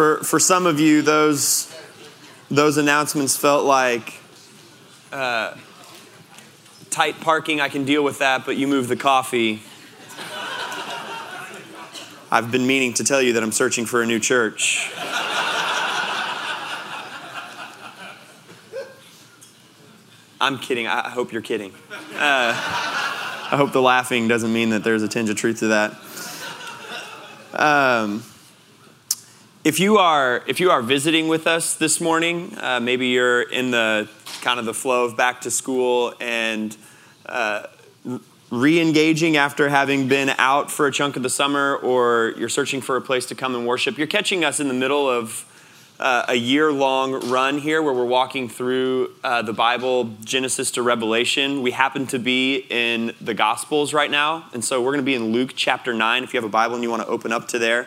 For, for some of you, those, those announcements felt like uh, tight parking, I can deal with that, but you move the coffee. I've been meaning to tell you that I'm searching for a new church. I'm kidding. I hope you're kidding. Uh, I hope the laughing doesn't mean that there's a tinge of truth to that. Um, if you are if you are visiting with us this morning, uh, maybe you're in the kind of the flow of back to school and uh, re-engaging after having been out for a chunk of the summer, or you're searching for a place to come and worship. You're catching us in the middle of uh, a year long run here where we're walking through uh, the Bible, Genesis to Revelation. We happen to be in the Gospels right now, and so we're going to be in Luke chapter 9. If you have a Bible and you want to open up to there,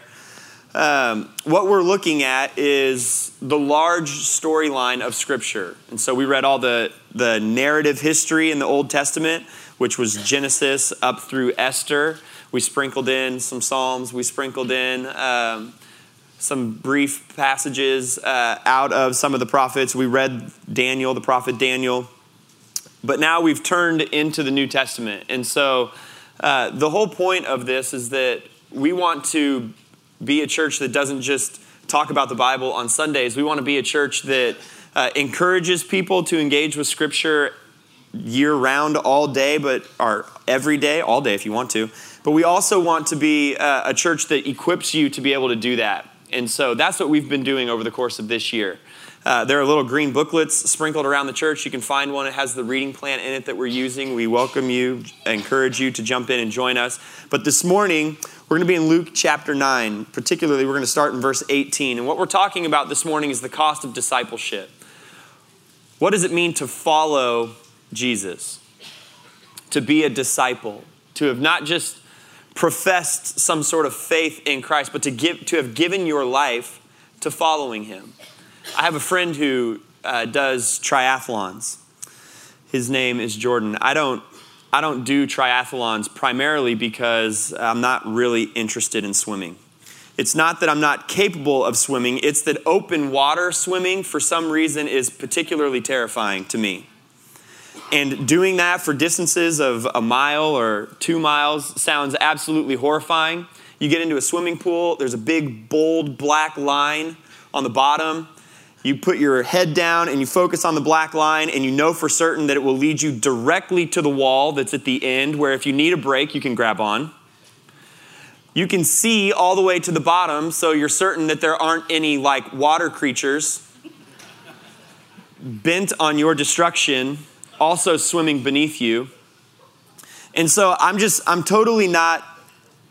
um, what we're looking at is the large storyline of Scripture. And so we read all the, the narrative history in the Old Testament, which was Genesis up through Esther. We sprinkled in some Psalms, we sprinkled in. Um, some brief passages uh, out of some of the prophets. We read Daniel, the prophet Daniel. But now we've turned into the New Testament. And so uh, the whole point of this is that we want to be a church that doesn't just talk about the Bible on Sundays. We want to be a church that uh, encourages people to engage with Scripture year round, all day, but or every day, all day if you want to. But we also want to be uh, a church that equips you to be able to do that. And so that's what we've been doing over the course of this year. Uh, there are little green booklets sprinkled around the church. You can find one. It has the reading plan in it that we're using. We welcome you, encourage you to jump in and join us. But this morning, we're going to be in Luke chapter 9. Particularly, we're going to start in verse 18. And what we're talking about this morning is the cost of discipleship. What does it mean to follow Jesus? To be a disciple? To have not just professed some sort of faith in Christ, but to, give, to have given your life to following Him. I have a friend who uh, does triathlons. His name is Jordan. I don't, I don't do triathlons primarily because I'm not really interested in swimming. It's not that I'm not capable of swimming, it's that open water swimming, for some reason, is particularly terrifying to me. And doing that for distances of a mile or two miles sounds absolutely horrifying. You get into a swimming pool, there's a big, bold black line on the bottom. You put your head down and you focus on the black line, and you know for certain that it will lead you directly to the wall that's at the end, where if you need a break, you can grab on. You can see all the way to the bottom, so you're certain that there aren't any like water creatures bent on your destruction also swimming beneath you. And so I'm just, I'm totally not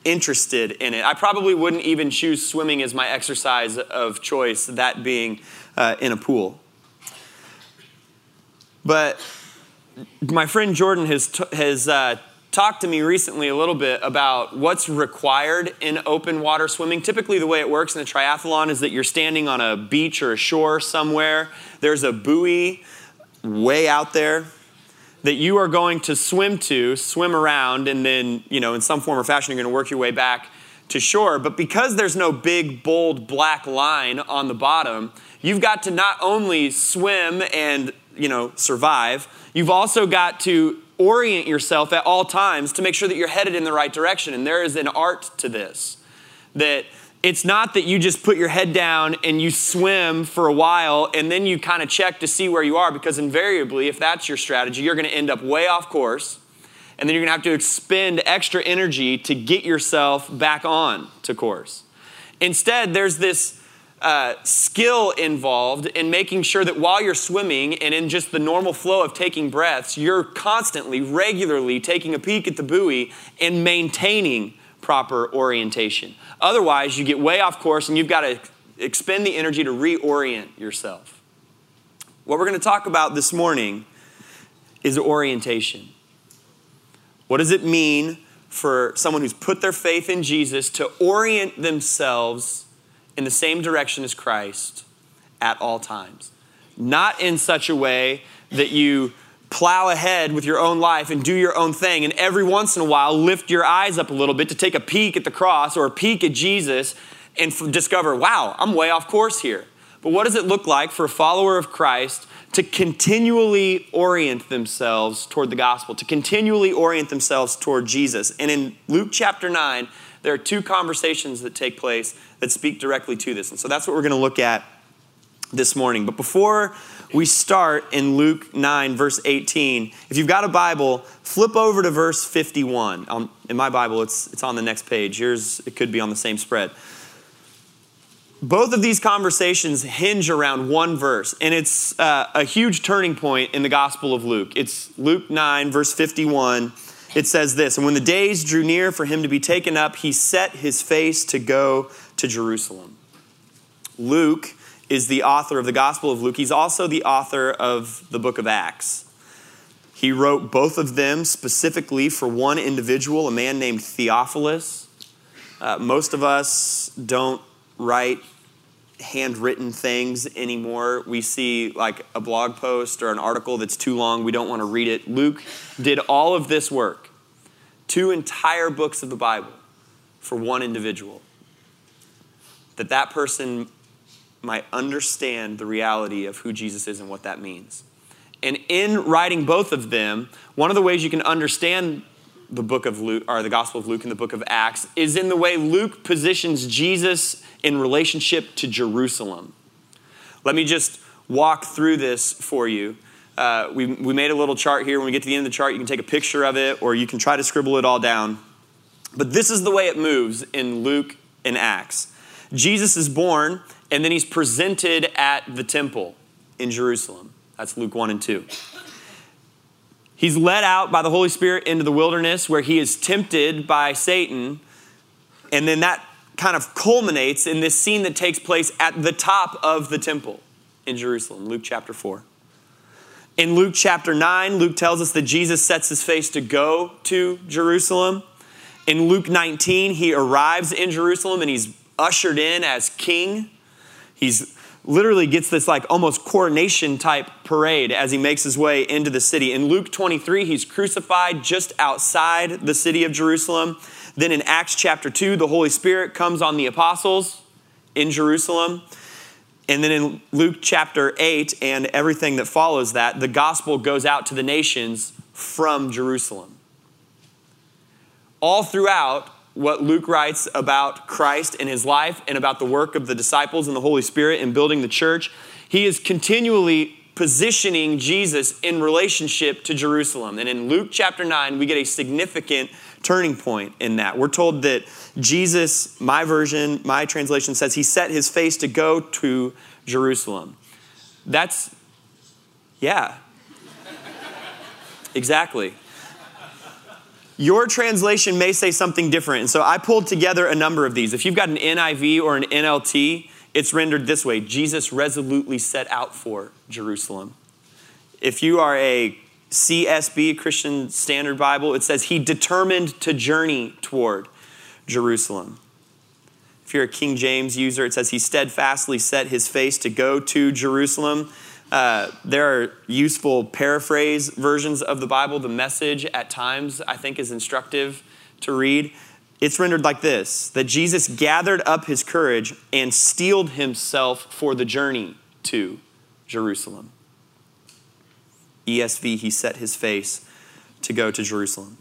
interested in it. I probably wouldn't even choose swimming as my exercise of choice, that being uh, in a pool. But my friend Jordan has, t- has uh, talked to me recently a little bit about what's required in open water swimming. Typically, the way it works in a triathlon is that you're standing on a beach or a shore somewhere, there's a buoy way out there that you are going to swim to, swim around, and then, you know, in some form or fashion, you're going to work your way back to shore. But because there's no big, bold black line on the bottom, you've got to not only swim and, you know, survive, you've also got to orient yourself at all times to make sure that you're headed in the right direction. And there is an art to this that it's not that you just put your head down and you swim for a while and then you kind of check to see where you are because invariably if that's your strategy you're going to end up way off course and then you're to have to expend extra energy to get yourself back on to course instead there's this uh, skill involved in making sure that while you're swimming and in just the normal flow of taking breaths you're constantly regularly taking a peek at the buoy and maintaining proper orientation. Otherwise, you get way off course and you've got to expend the energy to reorient yourself. What we're going to talk about this morning is orientation. What does it mean for someone who's put their faith in Jesus to orient themselves in the same direction as Christ at all times? Not in such a way that you plow ahead with your own life and do your own thing. And every once in a while, lift your eyes up a little bit to take a peek at the cross or a peek at Jesus. and f- discover, wow, I'm way off course here. But what does it look like for a follower of Christ to continually orient themselves toward the gospel, to continually orient themselves toward Jesus? And in Luke chapter 9, there are two conversations that take place that speak directly to this. And so that's what we're going to look at this morning. But before we start in Luke 9, verse 18, if you've got a Bible, flip over to verse 51. Um, in my Bible, it's, it's on the next page. Yours, it could be on the same spread. Both of these conversations hinge around one verse, and it's uh, a huge turning point in the Gospel of Luke. It's Luke 9, verse 51. It says this And when the days drew near for him to be taken up, he set his face to go to Jerusalem. Luke is the author of the Gospel of Luke. He's also the author of the book of Acts. He wrote both of them specifically for one individual, a man named Theophilus. Uh, most of us don't write handwritten things anymore. We see like a blog post or an article that's too long, we don't want to read it. Luke did all of this work, two entire books of the Bible for one individual. That that person might understand the reality of who Jesus is and what that means. And in writing both of them, one of the ways you can understand the book of Luke, or the Gospel of Luke and the book of Acts, is in the way Luke positions Jesus in relationship to Jerusalem. Let me just walk through this for you. Uh, we, we made a little chart here. When we get to the end of the chart, you can take a picture of it or you can try to scribble it all down. But this is the way it moves in Luke and Acts. Jesus is born and then he's presented at the temple in Jerusalem. That's Luke 1 and 2. He's led out by the Holy Spirit into the wilderness where he is tempted by Satan. And then that kind of culminates in this scene that takes place at the top of the temple in Jerusalem, Luke chapter 4. In Luke chapter 9, Luke tells us that Jesus sets his face to go to Jerusalem. In Luke 19, he arrives in Jerusalem and he's ushered in as king. He's literally gets this like almost coronation type parade as he makes his way into the city. In Luke 23, he's crucified just outside the city of Jerusalem. Then in Acts chapter 2, the Holy Spirit comes on the apostles in Jerusalem. And then in Luke chapter 8 and everything that follows that, the gospel goes out to the nations from Jerusalem. All throughout what Luke writes about Christ and his life and about the work of the disciples and the Holy Spirit in building the church, he is continually positioning Jesus in relationship to Jerusalem. And in Luke chapter 9, we get a significant turning point in that. We're told that Jesus, my version, my translation says he set his face to go to Jerusalem. That's, yeah. exactly. Your translation may say something different. And so I pulled together a number of these. If you've got an NIV or an NLT, it's rendered this way Jesus resolutely set out for Jerusalem. If you are a CSB, Christian Standard Bible, it says he determined to journey toward Jerusalem. If you're a King James user, it says he steadfastly set his face to go to Jerusalem. Uh, there are useful paraphrase versions of the Bible. The message at times, I think, is instructive to read. It's rendered like this that Jesus gathered up his courage and steeled himself for the journey to Jerusalem. ESV, he set his face to go to Jerusalem.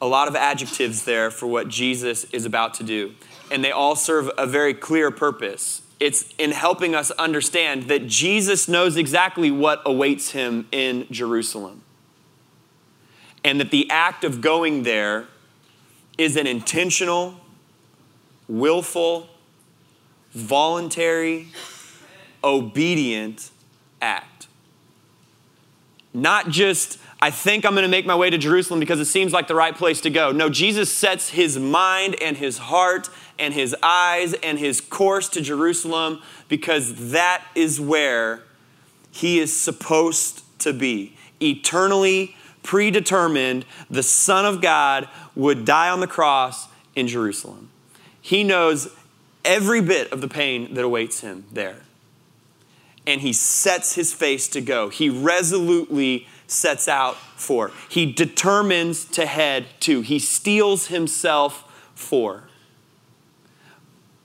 A lot of adjectives there for what Jesus is about to do, and they all serve a very clear purpose. It's in helping us understand that Jesus knows exactly what awaits him in Jerusalem. And that the act of going there is an intentional, willful, voluntary, obedient act. Not just, I think I'm going to make my way to Jerusalem because it seems like the right place to go. No, Jesus sets his mind and his heart and his eyes and his course to Jerusalem because that is where he is supposed to be. Eternally predetermined, the Son of God would die on the cross in Jerusalem. He knows every bit of the pain that awaits him there and he sets his face to go. He resolutely sets out for. He determines to head to. He steels himself for.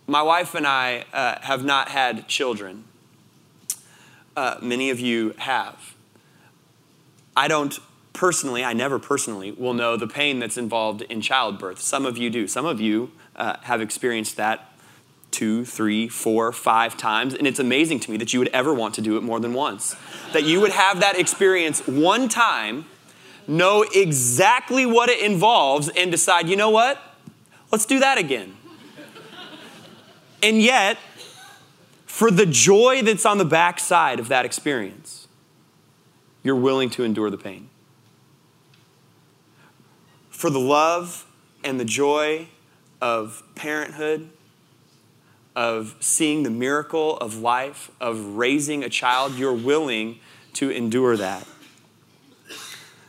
my wife and I uh, have not had children. Uh, many of you have. I don't personally, I never personally will know the pain that's involved in childbirth. Some of you do. Some of you uh, have experienced that two, three, four, five times. And it's amazing to me that you would ever want to do it more than once. that you would have that experience one time, know exactly what it involves, and decide, you know what? Let's do that again. and yet, for the joy that's on the backside of that experience, you're willing to endure the pain. For the love and the joy of parenthood, of seeing the miracle of life, of raising a child, you're willing to endure that.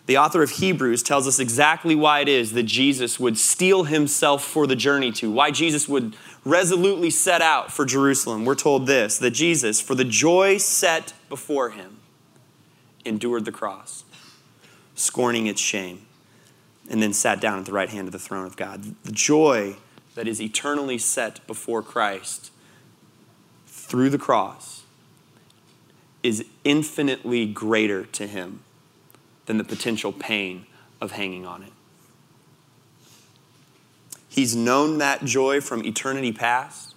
The author of Hebrews tells us exactly why it is that Jesus would steel himself for the journey to, why Jesus would resolutely set out for Jerusalem. We're told this that Jesus, for the joy set before him, endured the cross, scorning its shame, and then sat down at the right hand of the throne of God. The joy that is eternally set before Christ through the cross is infinitely greater to him than the potential pain of hanging on it. He's known that joy from eternity past.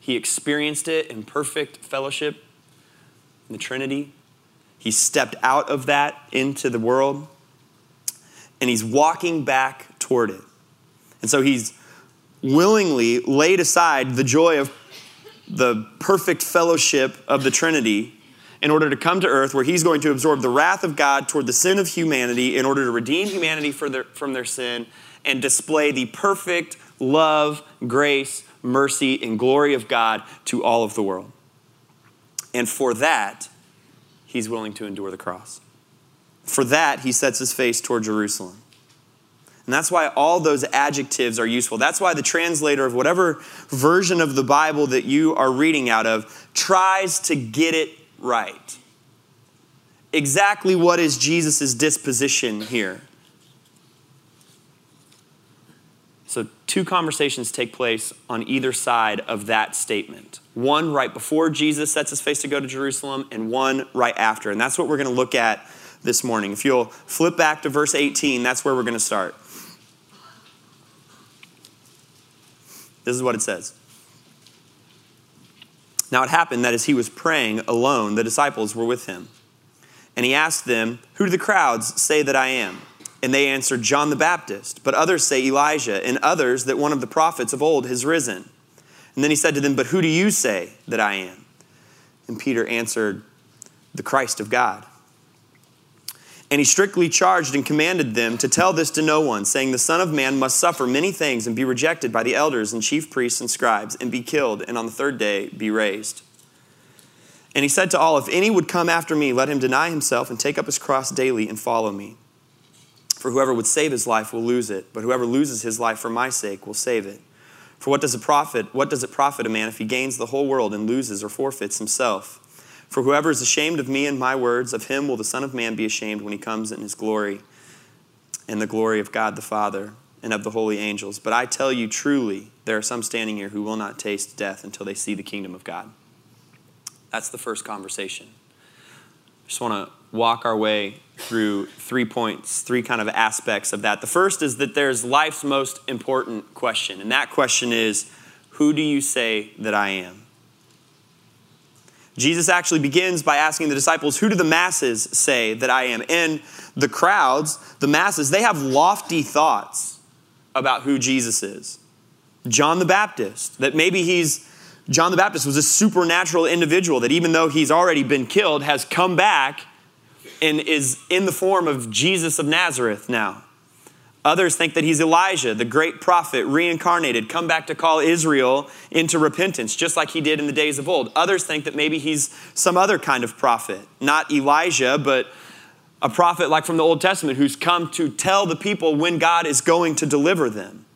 He experienced it in perfect fellowship in the Trinity. He stepped out of that into the world and he's walking back toward it. And so he's willingly laid aside the joy of the perfect fellowship of the Trinity in order to come to earth where he's going to absorb the wrath of God toward the sin of humanity in order to redeem humanity their, from their sin and display the perfect love, grace, mercy, and glory of God to all of the world. And for that, he's willing to endure the cross. For that, he sets his face toward Jerusalem. And that's why all those adjectives are useful. That's why the translator of whatever version of the Bible that you are reading out of tries to get it right. Exactly what is Jesus' disposition here? So, two conversations take place on either side of that statement. One right before Jesus sets his face to go to Jerusalem, and one right after. And that's what we're going to look at this morning. If you'll flip back to verse 18, that's where we're going to start. This is what it says. Now it happened that as he was praying alone, the disciples were with him. And he asked them, Who do the crowds say that I am? And they answered, John the Baptist. But others say Elijah, and others that one of the prophets of old has risen. And then he said to them, But who do you say that I am? And Peter answered, The Christ of God. And he strictly charged and commanded them to tell this to no one, saying, The Son of Man must suffer many things and be rejected by the elders and chief priests and scribes, and be killed, and on the third day be raised. And he said to all, If any would come after me, let him deny himself and take up his cross daily and follow me. For whoever would save his life will lose it, but whoever loses his life for my sake will save it. For what does it profit? What does it profit a man if he gains the whole world and loses or forfeits himself? For whoever is ashamed of me and my words, of him will the Son of Man be ashamed when he comes in his glory and the glory of God the Father and of the holy angels. But I tell you truly, there are some standing here who will not taste death until they see the kingdom of God. That's the first conversation. I just want to walk our way through three points, three kind of aspects of that. The first is that there's life's most important question, and that question is Who do you say that I am? Jesus actually begins by asking the disciples, Who do the masses say that I am? And the crowds, the masses, they have lofty thoughts about who Jesus is. John the Baptist, that maybe he's, John the Baptist was a supernatural individual that even though he's already been killed, has come back and is in the form of Jesus of Nazareth now. Others think that he's Elijah, the great prophet, reincarnated, come back to call Israel into repentance, just like he did in the days of old. Others think that maybe he's some other kind of prophet, not Elijah, but a prophet like from the Old Testament who's come to tell the people when God is going to deliver them.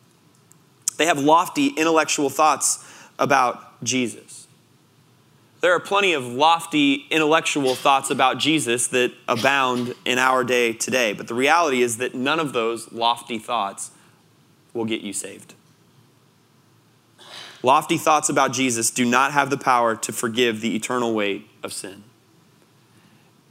They have lofty intellectual thoughts about Jesus. There are plenty of lofty intellectual thoughts about Jesus that abound in our day today, but the reality is that none of those lofty thoughts will get you saved. Lofty thoughts about Jesus do not have the power to forgive the eternal weight of sin.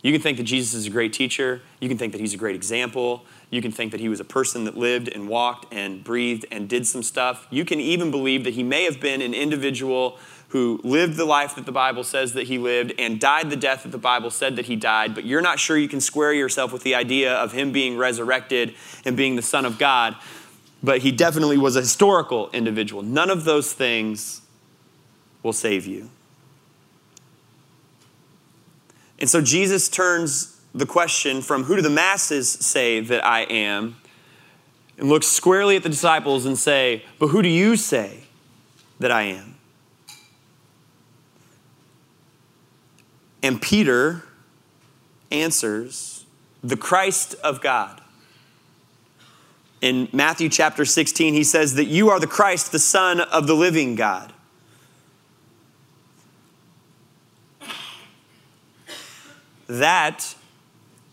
You can think that Jesus is a great teacher. You can think that he's a great example. You can think that he was a person that lived and walked and breathed and did some stuff. You can even believe that he may have been an individual who lived the life that the Bible says that he lived and died the death that the Bible said that he died, but you're not sure you can square yourself with the idea of him being resurrected and being the Son of God. But he definitely was a historical individual. None of those things will save you. And so Jesus turns the question from who do the masses say that I am and looks squarely at the disciples and say, "But who do you say that I am?" And Peter answers, "The Christ of God." In Matthew chapter 16, he says that you are the Christ, the Son of the living God. That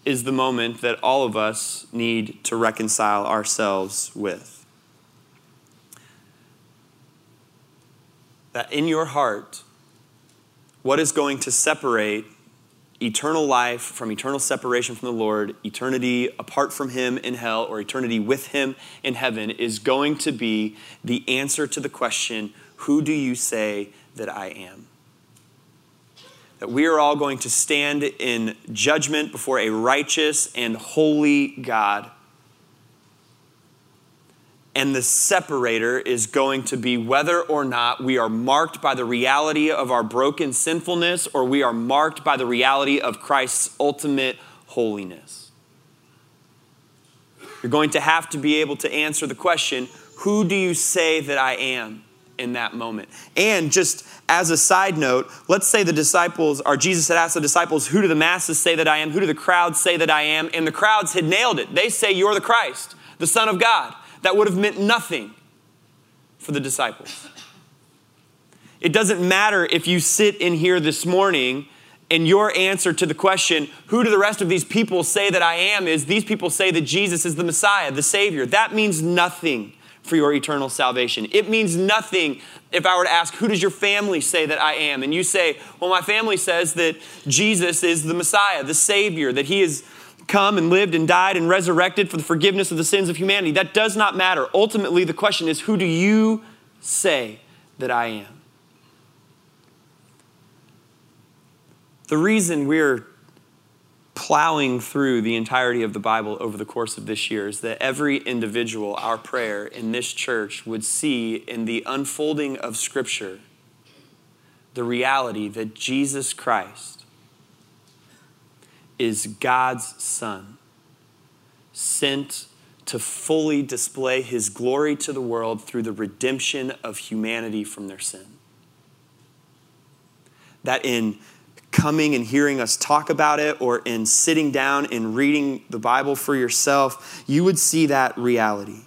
is the moment that all of us need to reconcile ourselves with. That in your heart, what is going to separate eternal life from eternal separation from the Lord, eternity apart from Him in hell, or eternity with Him in heaven, is going to be the answer to the question Who do you say that I am? that we are all going to stand in judgment before a righteous and holy God. And the separator is going to be whether or not we are marked by the reality of our broken sinfulness or we are marked by the reality of Christ's ultimate holiness. You're going to have to be able to answer the question who do you say that I am? in that moment. And just as a side note, let's say the disciples, or Jesus had asked the disciples, Who do the masses say that I am? Who do the crowds say that I am? And the crowds had nailed it. They say, You're the Christ, the Son of God. That would have meant nothing for the disciples. It doesn't matter if you sit in here this morning and your answer to the question, Who do the rest of these people say that I am? is these people say that Jesus is the Messiah, the Savior. That means nothing for your eternal salvation. It means nothing if I were to ask, Who does your family say that I am? And you say, Well, my family says that Jesus is the Messiah, the Savior, that He has come and lived and died and resurrected for the forgiveness of the sins of humanity. That does not matter. Ultimately, the question is, Who do you say that I am? The reason we're plowing through the entirety of the Bible over the course of this year is that every individual, our prayer in this church, would see in the unfolding of Scripture the reality that Jesus Christ is God's Son, sent to fully display his glory to the world through the redemption of humanity from their sin. That in coming and hearing us talk about it or in sitting down and reading the Bible for yourself, you would see that reality.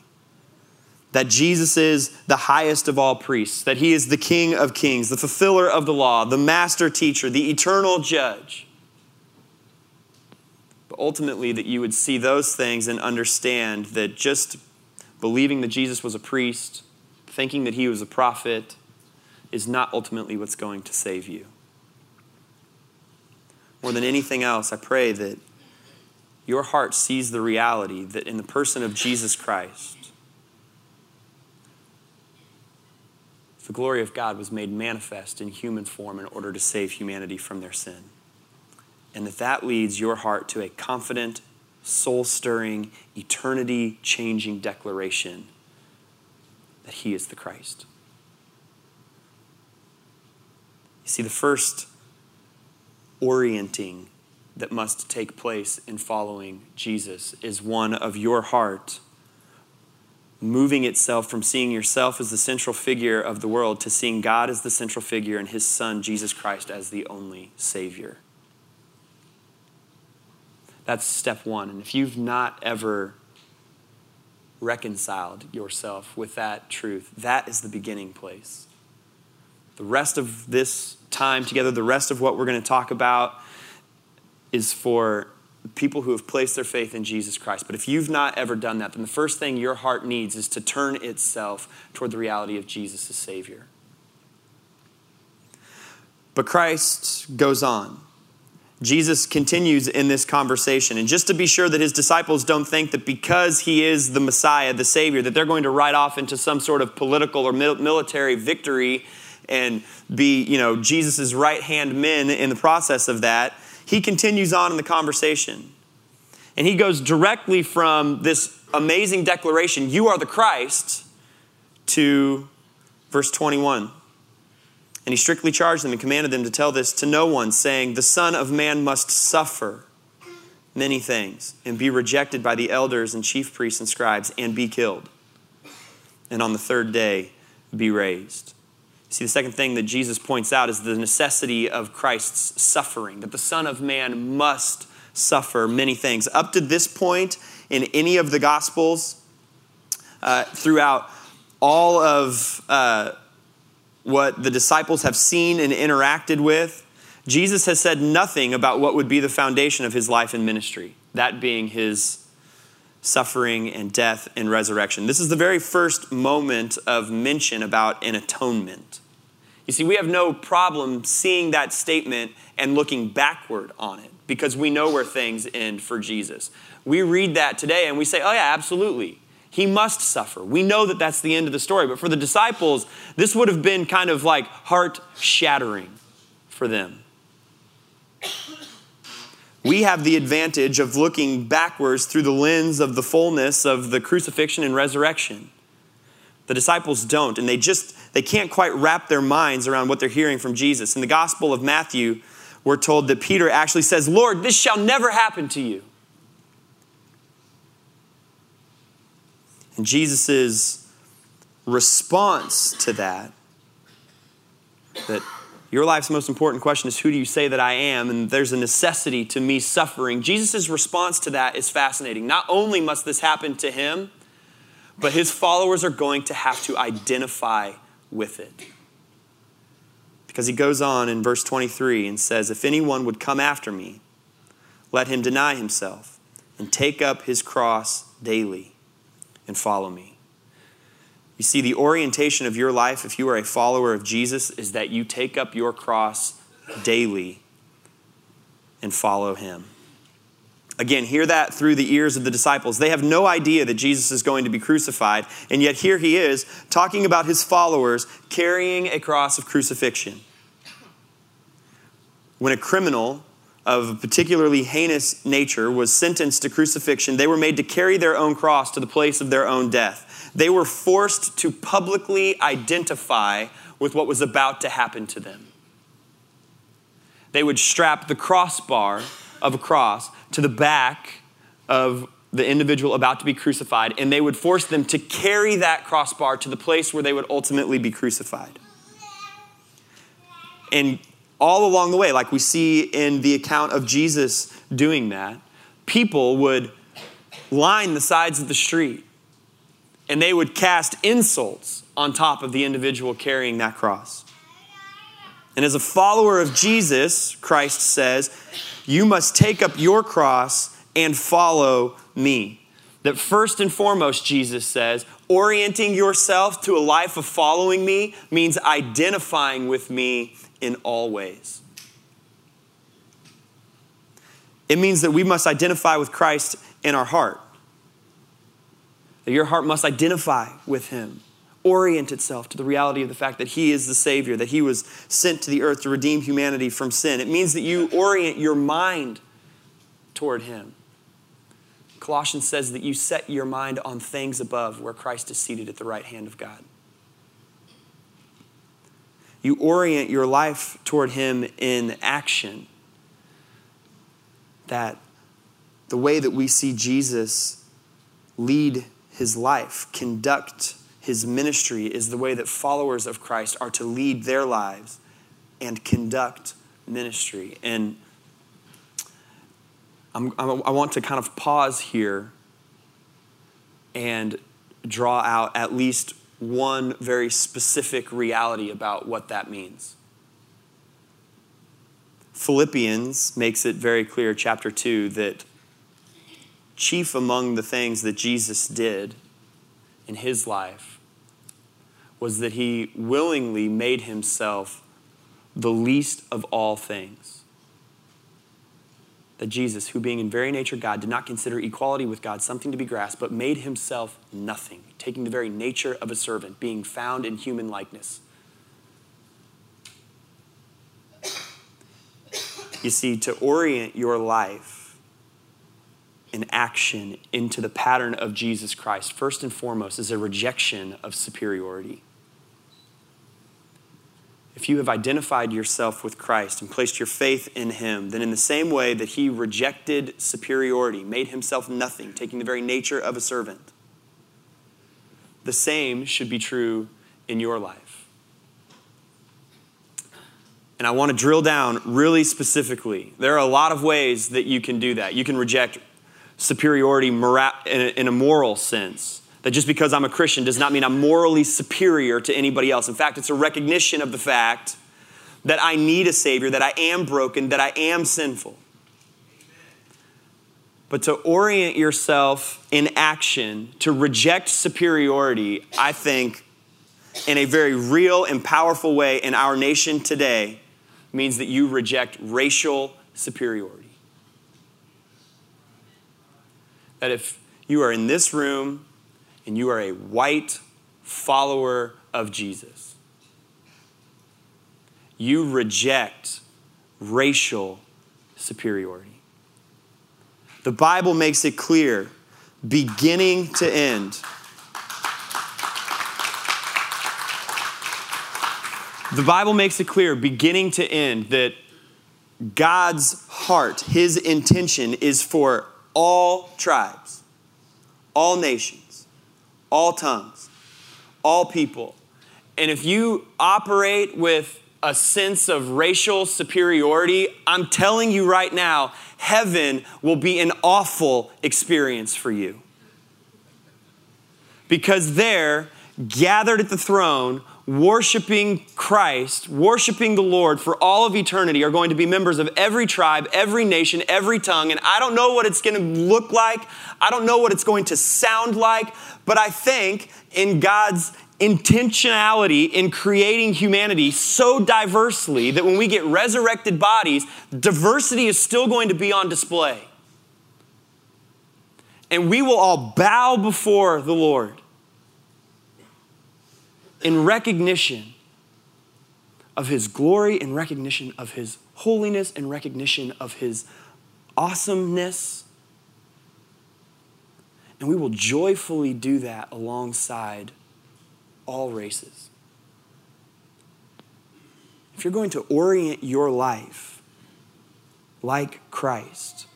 That Jesus is the highest of all priests, that he is the King of kings, the fulfiller of the law, the master teacher, the eternal judge. Ultimately, that you would see those things and understand that just believing that Jesus was a priest, thinking that he was a prophet, is not ultimately what's going to save you. More than anything else, I pray that your heart sees the reality that in the person of Jesus Christ, the glory of God was made manifest in human form in order to save humanity from their sin. And that that leads your heart to a confident, soul stirring, eternity changing declaration that He is the Christ. You see, the first orienting that must take place in following Jesus is one of your heart moving itself from seeing yourself as the central figure of the world to seeing God as the central figure and his son, Jesus Christ, as the only Savior. That's step one. And if you've not ever reconciled yourself with that truth, that is the beginning place. The rest of this time together, the rest of what we're going to talk about is for people who have placed their faith in Jesus Christ. But if you've not ever done that, then the first thing your heart needs is to turn itself toward the reality of Jesus as Savior. But Christ goes on. Jesus continues in this conversation. And just to be sure that his disciples don't think that because he is the Messiah, the Savior, that they're going to ride off into some sort of political or military victory and be, you know, Jesus' right hand men in the process of that, he continues on in the conversation. And he goes directly from this amazing declaration, You are the Christ, to verse 21. And he strictly charged them and commanded them to tell this to no one, saying, The Son of Man must suffer many things and be rejected by the elders and chief priests and scribes and be killed. And on the third day, be raised. See, the second thing that Jesus points out is the necessity of Christ's suffering, that the Son of Man must suffer many things. Up to this point in any of the Gospels, uh, throughout all of uh, what the disciples have seen and interacted with, Jesus has said nothing about what would be the foundation of his life and ministry, that being his suffering and death and resurrection. This is the very first moment of mention about an atonement. You see, we have no problem seeing that statement and looking backward on it because we know where things end for Jesus. We read that today and we say, oh, yeah, absolutely. He must suffer. We know that that's the end of the story. But for the disciples, this would have been kind of like heart shattering for them. We have the advantage of looking backwards through the lens of the fullness of the crucifixion and resurrection. The disciples don't, and they just they can't quite wrap their minds around what they're hearing from Jesus. In the Gospel of Matthew, we're told that Peter actually says, "Lord, this shall never happen to you." And Jesus' response to that, that your life's most important question is who do you say that I am? And there's a necessity to me suffering. Jesus' response to that is fascinating. Not only must this happen to him, but his followers are going to have to identify with it. Because he goes on in verse 23 and says, If anyone would come after me, let him deny himself and take up his cross daily and follow me. You see, the orientation of your life, if you are a follower of Jesus, is that you take up your cross daily and follow him. Again, hear that through the ears of the disciples. They have no idea that Jesus is going to be crucified, and yet here he is talking about his followers carrying a cross of crucifixion. When a criminal of a particularly heinous nature was sentenced to crucifixion, they were made to carry their own cross to the place of their own death. They were forced to publicly identify with what was about to happen to them. They would strap the crossbar of a cross to the back of the individual about to be crucified, and they would force them to carry that crossbar to the place where they would ultimately be crucified. And all along the way, like we see in the account of Jesus doing that, people would line the sides of the street and they would cast insults on top of the individual carrying that cross. And as a follower of Jesus, Christ says, you must take up your cross and follow me. That first and foremost, Jesus says, orienting yourself to a life of following me means identifying with me in all ways. It means that we must identify with Christ in our heart. That your heart must identify with Him, orient itself to the reality of the fact that He is the Savior, that He was sent to the earth to redeem humanity from sin. It means that you orient your mind toward Him. Colossians says that you set your mind on things above where Christ is seated at the right hand of God you orient your life toward Him in action. That the way that we see Jesus lead his life, conduct his ministry, is the way that followers of Christ are to lead their lives and conduct ministry. And I'm, i want to kind of pause here and draw out at least one very specific reality about what that means. Philippians makes it very clear, chapter 2, that chief among the things that Jesus did in his life was that he willingly made himself the least of all things. That Jesus, who being in very nature God, did not consider equality with God something to be grasped, but made himself nothing, taking the very nature of a servant, being found in human likeness. You see, to orient your life in action into the pattern of Jesus Christ, first and foremost, is a rejection of superiority. If you have identified yourself with Christ and placed your faith in Him, then in the same way that He rejected superiority, made Himself nothing, taking the very nature of a servant, the same should be true in your life. And I want to drill down really specifically. There are a lot of ways that you can do that. You can reject superiority in a moral sense. That just because I'm a Christian does not mean I'm morally superior to anybody else. In fact, it's a recognition of the fact that I need a Savior, that I am broken, that I am sinful. But to orient yourself in action, to reject superiority, I think, in a very real and powerful way in our nation today, means that you reject racial superiority. That if you are in this room and you are a white follower of Jesus, you reject racial superiority. The Bible makes it clear, beginning to end. The Bible makes it clear, beginning to end, that God's heart, his intention is for all tribes, all nations, all tongues, all people. And if you operate with a sense of racial superiority, I'm telling you right now, heaven will be an awful experience for you. Because there, gathered at the throne, worshiping Christ, worshiping the Lord for all of eternity are going to be members of every tribe, every nation, every tongue. And I don't know what it's going to look like. I don't know what it's going to sound like. But I think in God's intentionality in creating humanity so diversely that when we get resurrected bodies, diversity is still going to be on display. And we will all bow before the Lord in recognition of his glory, in recognition of his holiness, in recognition of his awesomeness. And we will joyfully do that alongside all races. If you're going to orient your life like Christ,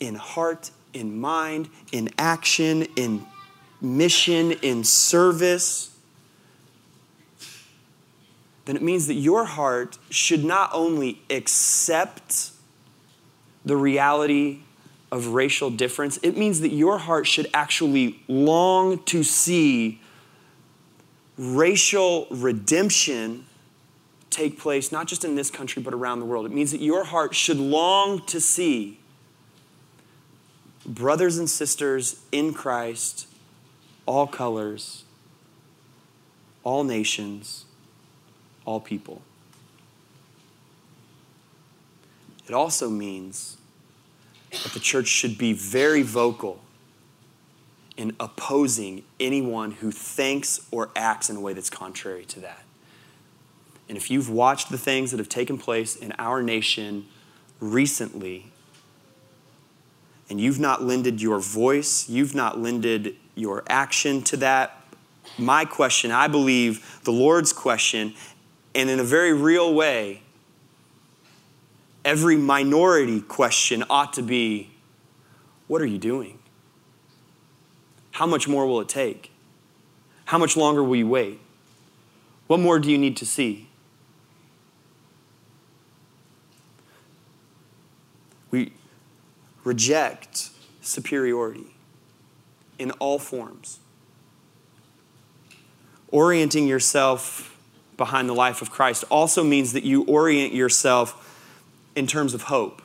in heart, in mind, in action, in mission, in service, then it means that your heart should not only accept the reality of racial difference, it means that your heart should actually long to see racial redemption take place, not just in this country, but around the world. It means that your heart should long to see brothers and sisters in Christ all colors, all nations, all people. It also means that the church should be very vocal in opposing anyone who thinks or acts in a way that's contrary to that. And if you've watched the things that have taken place in our nation recently, and you've not lended your voice, you've not lended your action to that. My question, I believe the Lord's question, and in a very real way, every minority question ought to be what are you doing? How much more will it take? How much longer will you wait? What more do you need to see? We reject superiority in all forms. Orienting yourself behind the life of Christ also means that you orient yourself in terms of hope.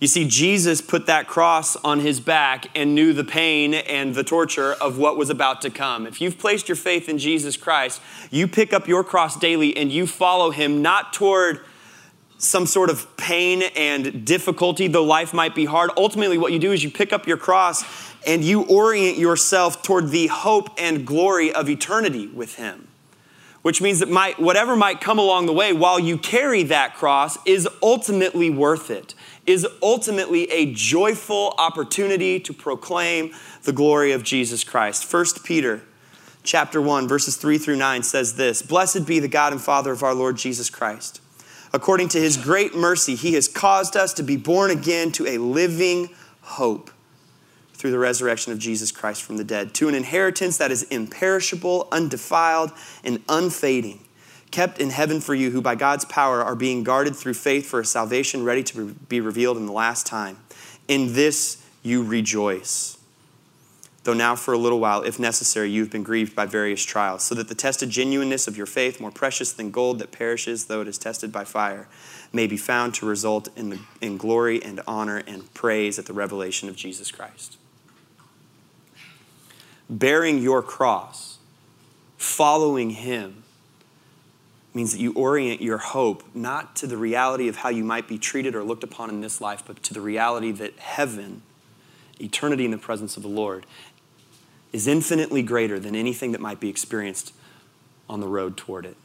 You see, Jesus put that cross on his back and knew the pain and the torture of what was about to come. If you've placed your faith in Jesus Christ, you pick up your cross daily and you follow him not toward some sort of pain and difficulty, though life might be hard. Ultimately, what you do is you pick up your cross and you orient yourself toward the hope and glory of eternity with him which means that whatever might come along the way while you carry that cross is ultimately worth it, is ultimately a joyful opportunity to proclaim the glory of Jesus Christ. 1 Peter chapter 1 verses 3 through 9 says this, "Blessed be the God and Father of our Lord Jesus Christ. According to his great mercy, he has caused us to be born again to a living hope." Through the resurrection of Jesus Christ from the dead, to an inheritance that is imperishable, undefiled, and unfading, kept in heaven for you, who by God's power are being guarded through faith for a salvation ready to be revealed in the last time. In this you rejoice. Though now, for a little while, if necessary, you have been grieved by various trials, so that the tested genuineness of your faith, more precious than gold that perishes though it is tested by fire, may be found to result in, the, in glory and honor and praise at the revelation of Jesus Christ bearing your cross, following Him, means that you orient your hope not to the reality of how you might be treated or looked upon in this life, but to the reality that heaven, eternity in the presence of the Lord, is infinitely greater than anything that might be experienced on the road toward it.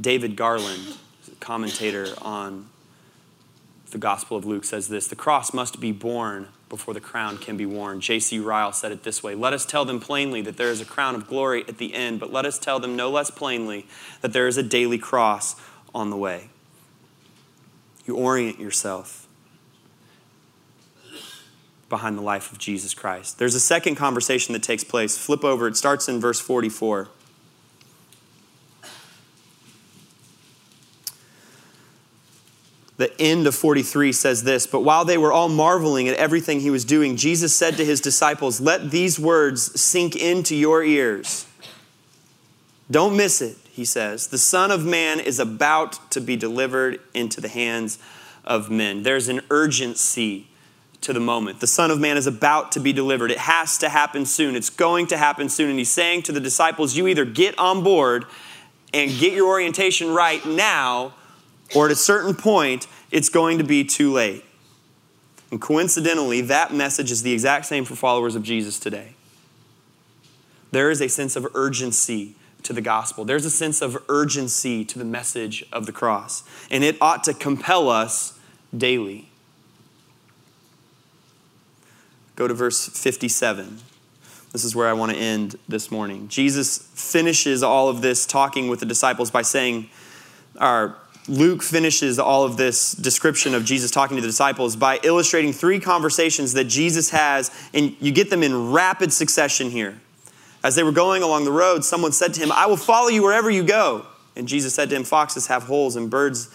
David Garland, commentator on the Gospel of Luke, says this The cross must be borne before the crown can be worn. J.C. Ryle said it this way Let us tell them plainly that there is a crown of glory at the end, but let us tell them no less plainly that there is a daily cross on the way. You orient yourself behind the life of Jesus Christ. There's a second conversation that takes place. Flip over, it starts in verse 44. The end of 43 says this But while they were all marveling at everything he was doing, Jesus said to his disciples, Let these words sink into your ears. Don't miss it, he says. The Son of Man is about to be delivered into the hands of men. There's an urgency to the moment. The Son of Man is about to be delivered. It has to happen soon. It's going to happen soon. And he's saying to the disciples, You either get on board and get your orientation right now or at a certain point, it's going to be too late. And coincidentally, that message is the exact same for followers of Jesus today. There is a sense of urgency to the gospel, there's a sense of urgency to the message of the cross, and it ought to compel us daily. Go to verse 57. This is where I want to end this morning. Jesus finishes all of this talking with the disciples by saying, our Luke finishes all of this description of Jesus talking to the disciples by illustrating three conversations that Jesus has, and you get them in rapid succession here. As they were going along the road, someone said to him, I will follow you wherever you go. And Jesus said to him, Foxes have holes and birds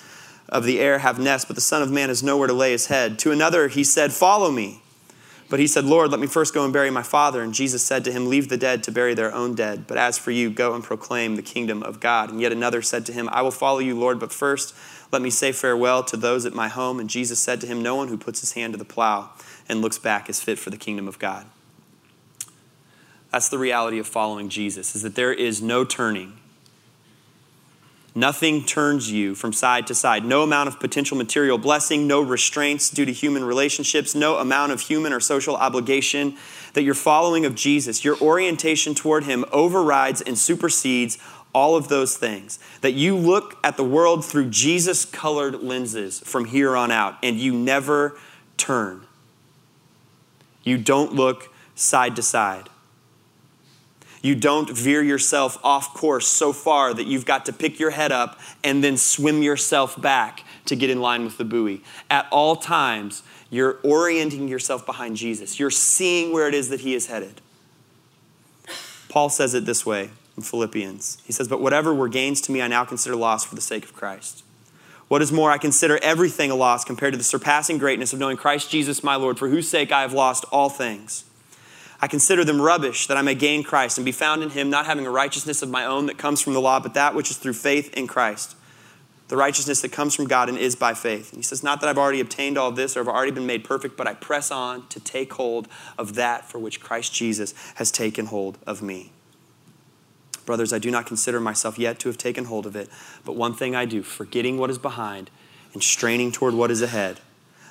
of the air have nests, but the Son of Man has nowhere to lay his head. To another, he said, Follow me. But he said, Lord, let me first go and bury my father. And Jesus said to him, Leave the dead to bury their own dead. But as for you, go and proclaim the kingdom of God. And yet another said to him, I will follow you, Lord, but first let me say farewell to those at my home. And Jesus said to him, No one who puts his hand to the plow and looks back is fit for the kingdom of God. That's the reality of following Jesus, is that there is no turning Nothing turns you from side to side. No amount of potential material blessing, no restraints due to human relationships, no amount of human or social obligation that you're following of Jesus, your orientation toward Him overrides and supersedes all of those things. That you look at the world through Jesus colored lenses from here on out and you never turn. You don't look side to side. You don't veer yourself off course so far that you've got to pick your head up and then swim yourself back to get in line with the buoy. At all times, you're orienting yourself behind Jesus. You're seeing where it is that He is headed. Paul says it this way in Philippians. He says, But whatever were gains to me, I now consider loss for the sake of Christ. What is more, I consider everything a loss compared to the surpassing greatness of knowing Christ Jesus my Lord, for whose sake I have lost all things. I consider them rubbish that I may gain Christ and be found in him, not having a righteousness of my own that comes from the law, but that which is through faith in Christ, the righteousness that comes from God and is by faith. And he says, Not that I've already obtained all this or have already been made perfect, but I press on to take hold of that for which Christ Jesus has taken hold of me. Brothers, I do not consider myself yet to have taken hold of it, but one thing I do, forgetting what is behind and straining toward what is ahead,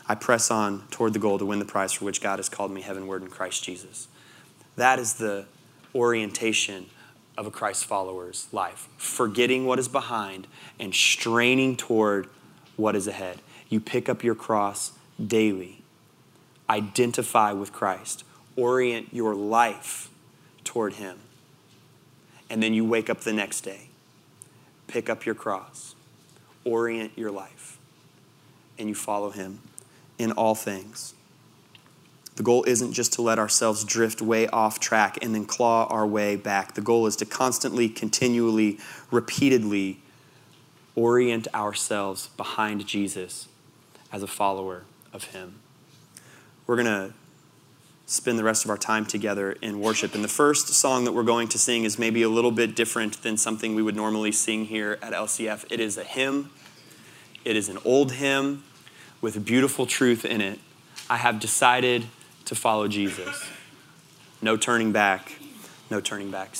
I press on toward the goal to win the prize for which God has called me heavenward in Christ Jesus. That is the orientation of a Christ follower's life, forgetting what is behind and straining toward what is ahead. You pick up your cross daily, identify with Christ, orient your life toward Him. And then you wake up the next day, pick up your cross, orient your life, and you follow Him in all things. The goal isn't just to let ourselves drift way off track and then claw our way back. The goal is to constantly, continually, repeatedly orient ourselves behind Jesus as a follower of Him. We're going to spend the rest of our time together in worship. And the first song that we're going to sing is maybe a little bit different than something we would normally sing here at LCF. It is a hymn, it is an old hymn with beautiful truth in it. I have decided to follow Jesus. No turning back, no turning back.